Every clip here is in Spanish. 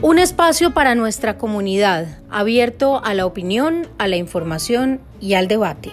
Un espacio para nuestra comunidad, abierto a la opinión, a la información y al debate.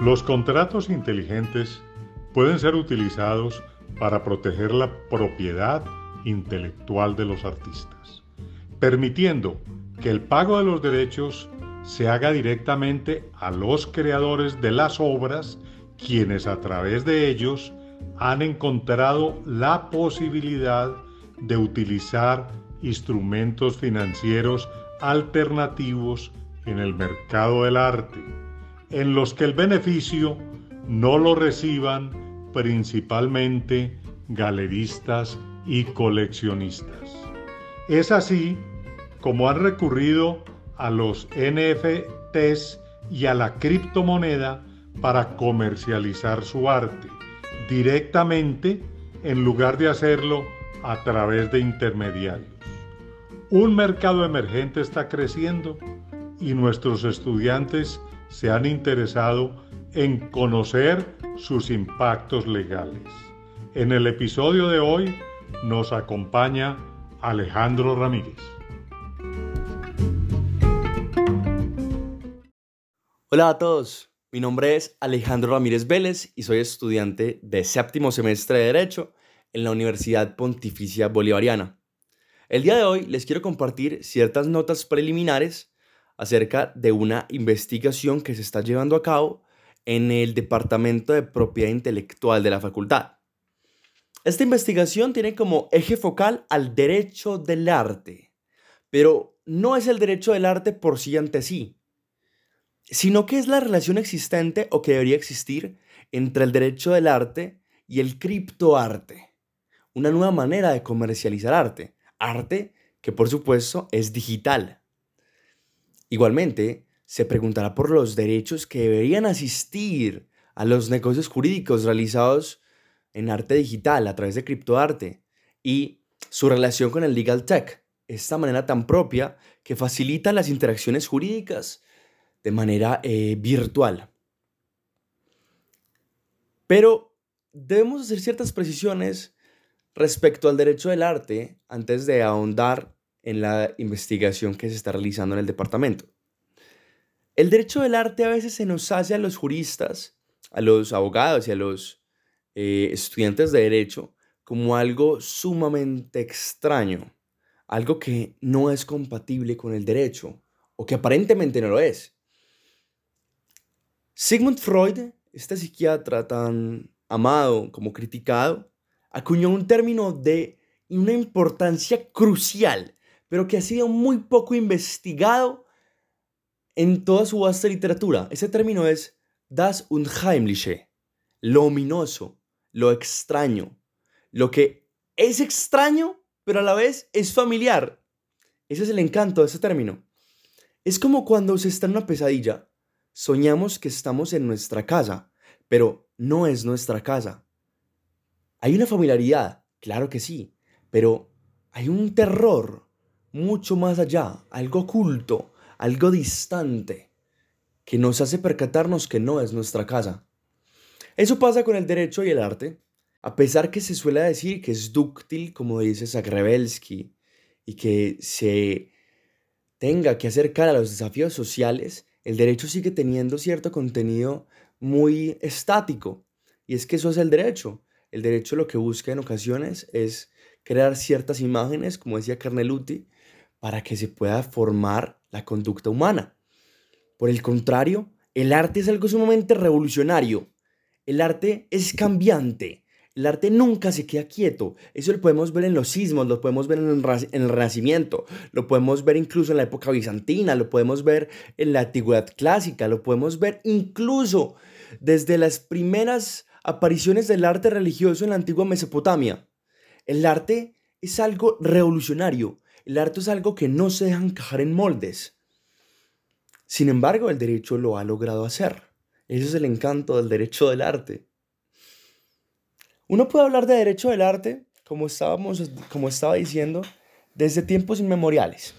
Los contratos inteligentes pueden ser utilizados para proteger la propiedad intelectual de los artistas, permitiendo que el pago de los derechos se haga directamente a los creadores de las obras, quienes a través de ellos han encontrado la posibilidad de utilizar instrumentos financieros alternativos en el mercado del arte, en los que el beneficio no lo reciban principalmente galeristas y coleccionistas. Es así como han recurrido a los NFTs y a la criptomoneda para comercializar su arte directamente en lugar de hacerlo a través de intermediarios. Un mercado emergente está creciendo y nuestros estudiantes se han interesado en conocer sus impactos legales. En el episodio de hoy nos acompaña Alejandro Ramírez. Hola a todos, mi nombre es Alejandro Ramírez Vélez y soy estudiante de séptimo semestre de Derecho en la Universidad Pontificia Bolivariana. El día de hoy les quiero compartir ciertas notas preliminares acerca de una investigación que se está llevando a cabo en el Departamento de Propiedad Intelectual de la Facultad. Esta investigación tiene como eje focal al derecho del arte, pero no es el derecho del arte por sí ante sí, sino que es la relación existente o que debería existir entre el derecho del arte y el criptoarte, una nueva manera de comercializar arte, arte que por supuesto es digital. Igualmente, se preguntará por los derechos que deberían asistir a los negocios jurídicos realizados en arte digital a través de criptoarte y su relación con el legal tech, esta manera tan propia que facilita las interacciones jurídicas de manera eh, virtual. Pero debemos hacer ciertas precisiones respecto al derecho del arte antes de ahondar en la investigación que se está realizando en el departamento. El derecho del arte a veces se nos hace a los juristas, a los abogados y a los eh, estudiantes de derecho como algo sumamente extraño, algo que no es compatible con el derecho o que aparentemente no lo es. Sigmund Freud, este psiquiatra tan amado como criticado, acuñó un término de una importancia crucial, pero que ha sido muy poco investigado en toda su vasta literatura. Ese término es das Unheimliche, lo ominoso, lo extraño, lo que es extraño, pero a la vez es familiar. Ese es el encanto de ese término. Es como cuando se está en una pesadilla Soñamos que estamos en nuestra casa, pero no es nuestra casa. Hay una familiaridad, claro que sí, pero hay un terror mucho más allá, algo oculto, algo distante, que nos hace percatarnos que no es nuestra casa. Eso pasa con el derecho y el arte. A pesar que se suele decir que es dúctil, como dice Zagrebelsky, y que se tenga que acercar a los desafíos sociales, el derecho sigue teniendo cierto contenido muy estático. Y es que eso es el derecho. El derecho lo que busca en ocasiones es crear ciertas imágenes, como decía Carneluti, para que se pueda formar la conducta humana. Por el contrario, el arte es algo sumamente revolucionario. El arte es cambiante. El arte nunca se queda quieto. Eso lo podemos ver en los sismos, lo podemos ver en el, Renacimiento, lo podemos ver incluso en la época bizantina, lo podemos ver en la antigüedad clásica, lo podemos ver incluso desde las primeras apariciones del arte religioso en la antigua Mesopotamia. El arte es algo revolucionario. El arte es algo que no se deja encajar en moldes. Sin embargo, el derecho lo ha logrado hacer. Ese es el encanto del derecho del arte. Uno puede hablar de derecho del arte, como, estábamos, como estaba diciendo, desde tiempos inmemoriales.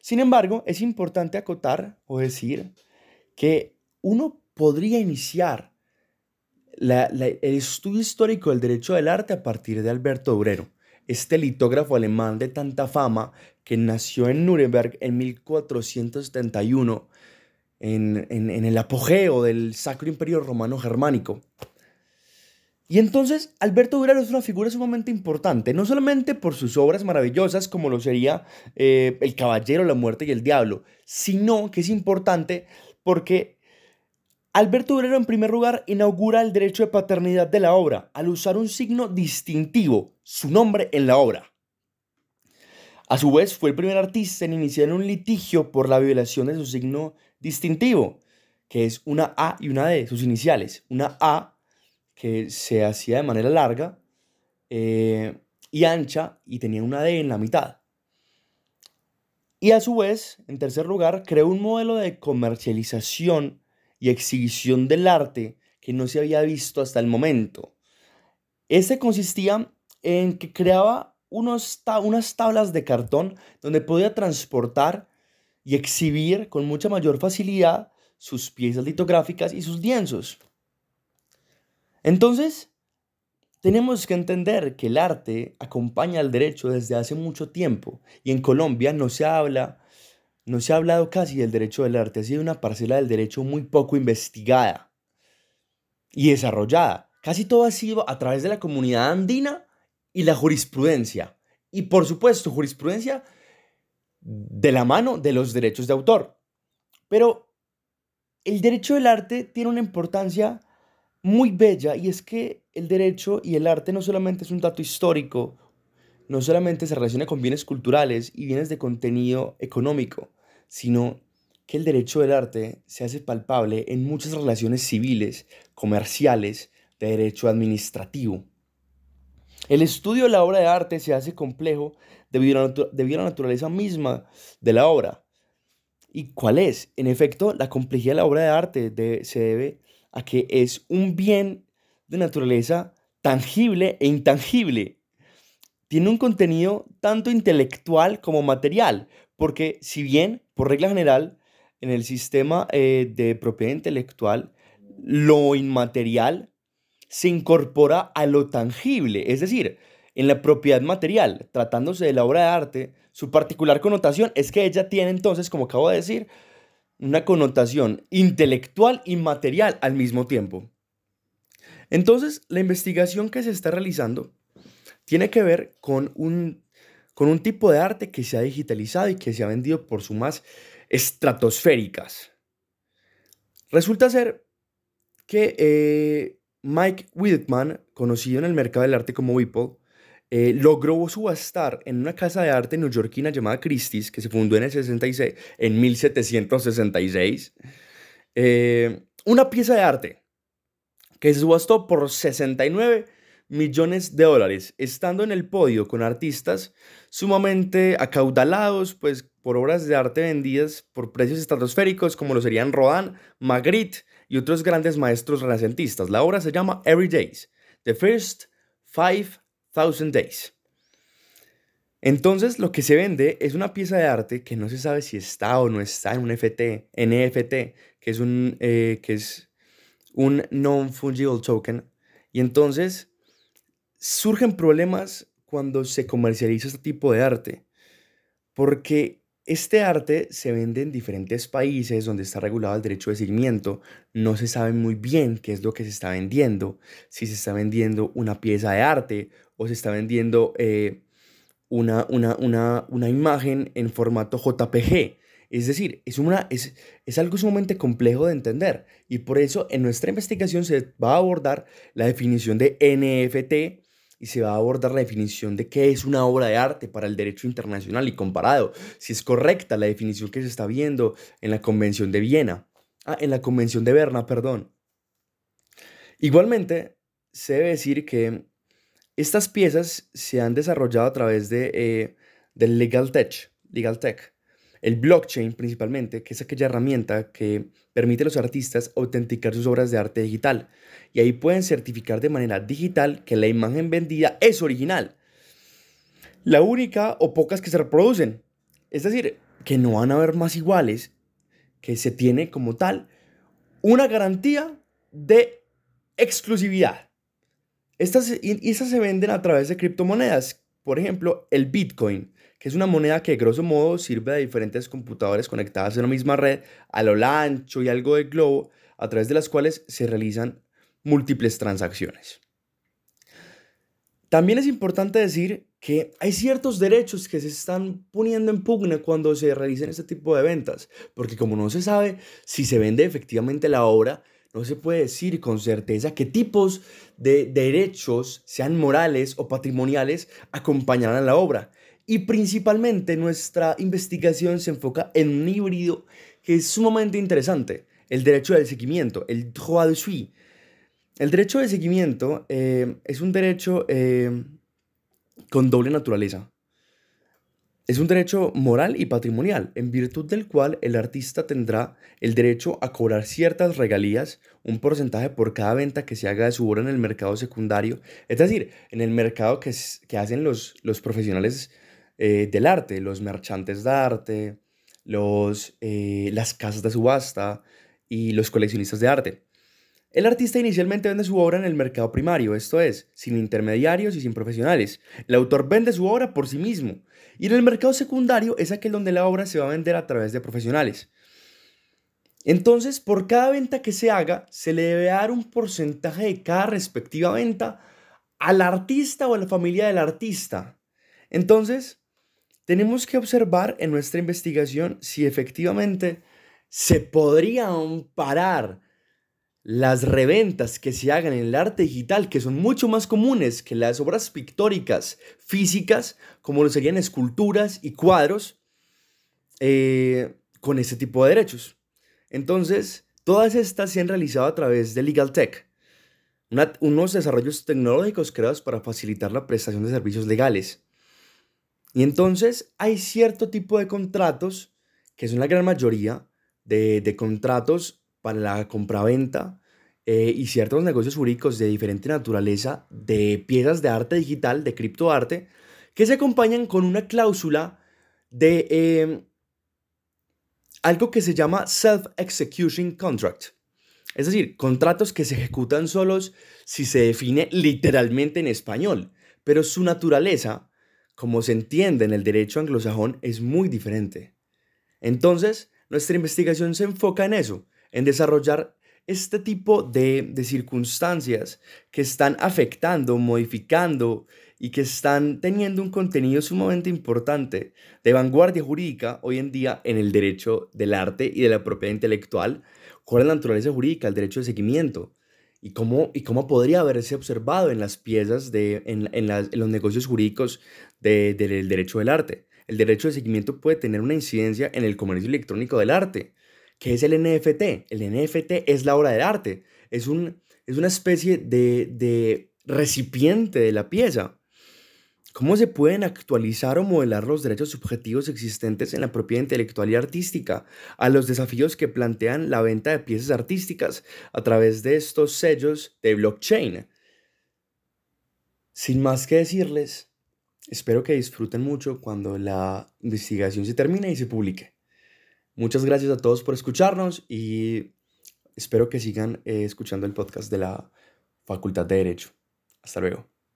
Sin embargo, es importante acotar o decir que uno podría iniciar el estudio histórico del derecho del arte a partir de Alberto Durero, este litógrafo alemán de tanta fama que nació en Nuremberg en 1471, en, en el apogeo del Sacro Imperio Romano Germánico. Y entonces Alberto Durero es una figura sumamente importante, no solamente por sus obras maravillosas como lo sería eh, El Caballero, la Muerte y el Diablo, sino que es importante porque Alberto Durero en primer lugar inaugura el derecho de paternidad de la obra al usar un signo distintivo, su nombre en la obra. A su vez fue el primer artista en iniciar un litigio por la violación de su signo distintivo, que es una A y una D, sus iniciales, una A que se hacía de manera larga eh, y ancha y tenía una D en la mitad. Y a su vez, en tercer lugar, creó un modelo de comercialización y exhibición del arte que no se había visto hasta el momento. Este consistía en que creaba unos unas tablas de cartón donde podía transportar y exhibir con mucha mayor facilidad sus piezas litográficas y sus lienzos. Entonces, tenemos que entender que el arte acompaña al derecho desde hace mucho tiempo y en Colombia no se habla, no se ha hablado casi del derecho del arte, ha sido una parcela del derecho muy poco investigada y desarrollada. Casi todo ha sido a través de la comunidad andina y la jurisprudencia. Y por supuesto, jurisprudencia de la mano de los derechos de autor. Pero el derecho del arte tiene una importancia muy bella y es que el derecho y el arte no solamente es un dato histórico, no solamente se relaciona con bienes culturales y bienes de contenido económico, sino que el derecho del arte se hace palpable en muchas relaciones civiles, comerciales, de derecho administrativo. El estudio de la obra de arte se hace complejo debido a, la naturaleza misma de la obra. ¿Y cuál es? En efecto, la complejidad de la obra de arte se debe a que es un bien de naturaleza tangible e intangible. Tiene un contenido tanto intelectual como material, porque si bien, por regla general, en el sistema eh, de propiedad intelectual, lo inmaterial se incorpora a lo tangible, es decir, en la propiedad material, tratándose de la obra de arte, su particular connotación es que ella tiene entonces, como acabo de decir, una connotación intelectual y material al mismo tiempo. Entonces, la investigación que se está realizando tiene que ver con un, con un tipo de arte que se ha digitalizado y que se ha vendido por sumas estratosféricas. Resulta ser que eh, Mike Whitman, conocido en el mercado del arte como Whipple, eh, logró subastar en una casa de arte neoyorquina llamada Christie's, que se fundó en, el 66, en 1766, eh, una pieza de arte que se subastó por 69 millones de dólares, estando en el podio con artistas sumamente acaudalados, pues por obras de arte vendidas por precios estratosféricos, como lo serían Rodin, Magritte y otros grandes maestros renacentistas. La obra se llama Every Days, The First Five Thousand Days. Entonces, lo que se vende es una pieza de arte que no se sabe si está o no está en un FT, NFT, que es un, eh, que es un non-fungible token. Y entonces surgen problemas cuando se comercializa este tipo de arte, porque este arte se vende en diferentes países donde está regulado el derecho de seguimiento. No se sabe muy bien qué es lo que se está vendiendo, si se está vendiendo una pieza de arte o se está vendiendo eh, una, una, imagen en formato JPG. Es decir, es, una, es, es algo sumamente complejo de entender y por eso en nuestra investigación se va a abordar la definición de NFT y se va a abordar la definición de qué es una obra de arte para el derecho internacional y comparado, si es correcta la definición que se está viendo en la Convención de Viena, ah, en la Convención de Berna, perdón. Igualmente, se debe decir que estas piezas se han desarrollado a través de, eh, del Legal Tech, Legal Tech, el blockchain principalmente, que es aquella herramienta que permite a los artistas autenticar sus obras de arte digital. Y ahí pueden certificar de manera digital que la imagen vendida es original. La única o pocas que se reproducen. Es decir, que no van a haber más iguales, que se tiene como tal una garantía de exclusividad. Estas, y estas se venden a través de criptomonedas. Por ejemplo, el Bitcoin, que es una moneda que grosso modo sirve a diferentes computadores conectadas en la misma red, a lo ancho y algo de globo, a través de las cuales se realizan múltiples transacciones. También es importante decir que hay ciertos derechos que se están poniendo en pugna cuando se realicen este tipo de ventas, porque como no se sabe si se vende efectivamente la obra, no se puede decir con certeza qué tipos de derechos, sean morales o patrimoniales, acompañarán la obra. Y principalmente nuestra investigación se enfoca en un híbrido que es sumamente interesante, el derecho del seguimiento, el droit de suite. El derecho de seguimiento eh, es un derecho eh, con doble naturaleza. Es un derecho moral y patrimonial, en virtud del cual el artista tendrá el derecho a cobrar ciertas regalías, un porcentaje por cada venta que se haga de su obra en el mercado secundario, es decir, en el mercado que, hacen los, profesionales eh, del arte, los merchantes de arte, eh, las casas de subasta y los coleccionistas de arte. El artista inicialmente vende su obra en el mercado primario, esto es, sin intermediarios y sin profesionales. El autor vende su obra por sí mismo. Y en el mercado secundario es aquel donde la obra se va a vender a través de profesionales. Entonces, por cada venta que se haga, se le debe dar un porcentaje de cada respectiva venta al artista o a la familia del artista. Entonces, tenemos que observar en nuestra investigación si efectivamente se podría amparar las reventas que se hagan en el arte digital, que son mucho más comunes que las obras pictóricas físicas, como lo serían esculturas y cuadros, eh, con ese tipo de derechos. Entonces, todas estas se han realizado a través de Legal Tech, unos desarrollos tecnológicos creados para facilitar la prestación de servicios legales. Y entonces hay cierto tipo de contratos, que son la gran mayoría de, de contratos para la compraventa eh, y ciertos negocios jurídicos de diferente naturaleza de piezas de arte digital, de criptoarte, que se acompañan con una cláusula de em, algo que se llama Self-Execution Contract. Es decir, contratos que se ejecutan solos si se define literalmente en español, pero su naturaleza, como se entiende en el derecho anglosajón, es muy diferente. Entonces, nuestra investigación se enfoca en eso, en desarrollar este tipo de, circunstancias que están afectando, modificando y que están teniendo un contenido sumamente importante de vanguardia jurídica hoy en día en el derecho del arte y de la propiedad intelectual, cuál es la naturaleza jurídica, el derecho de seguimiento y cómo, y cómo podría haberse observado en las piezas, de, en, los negocios jurídicos del derecho del arte. El derecho de seguimiento puede tener una incidencia en el comercio electrónico del arte ¿Qué es el NFT? El NFT es la obra de arte, es, un, es una especie de, de recipiente de la pieza. ¿Cómo se pueden actualizar o modelar los derechos subjetivos existentes en la propiedad intelectual y artística a los desafíos que plantean la venta de piezas artísticas a través de estos sellos de blockchain? Sin más que decirles, espero que disfruten mucho cuando la investigación se termine y se publique. Muchas gracias a todos por escucharnos y espero que sigan eh, escuchando el podcast de la Facultad de Derecho. Hasta luego.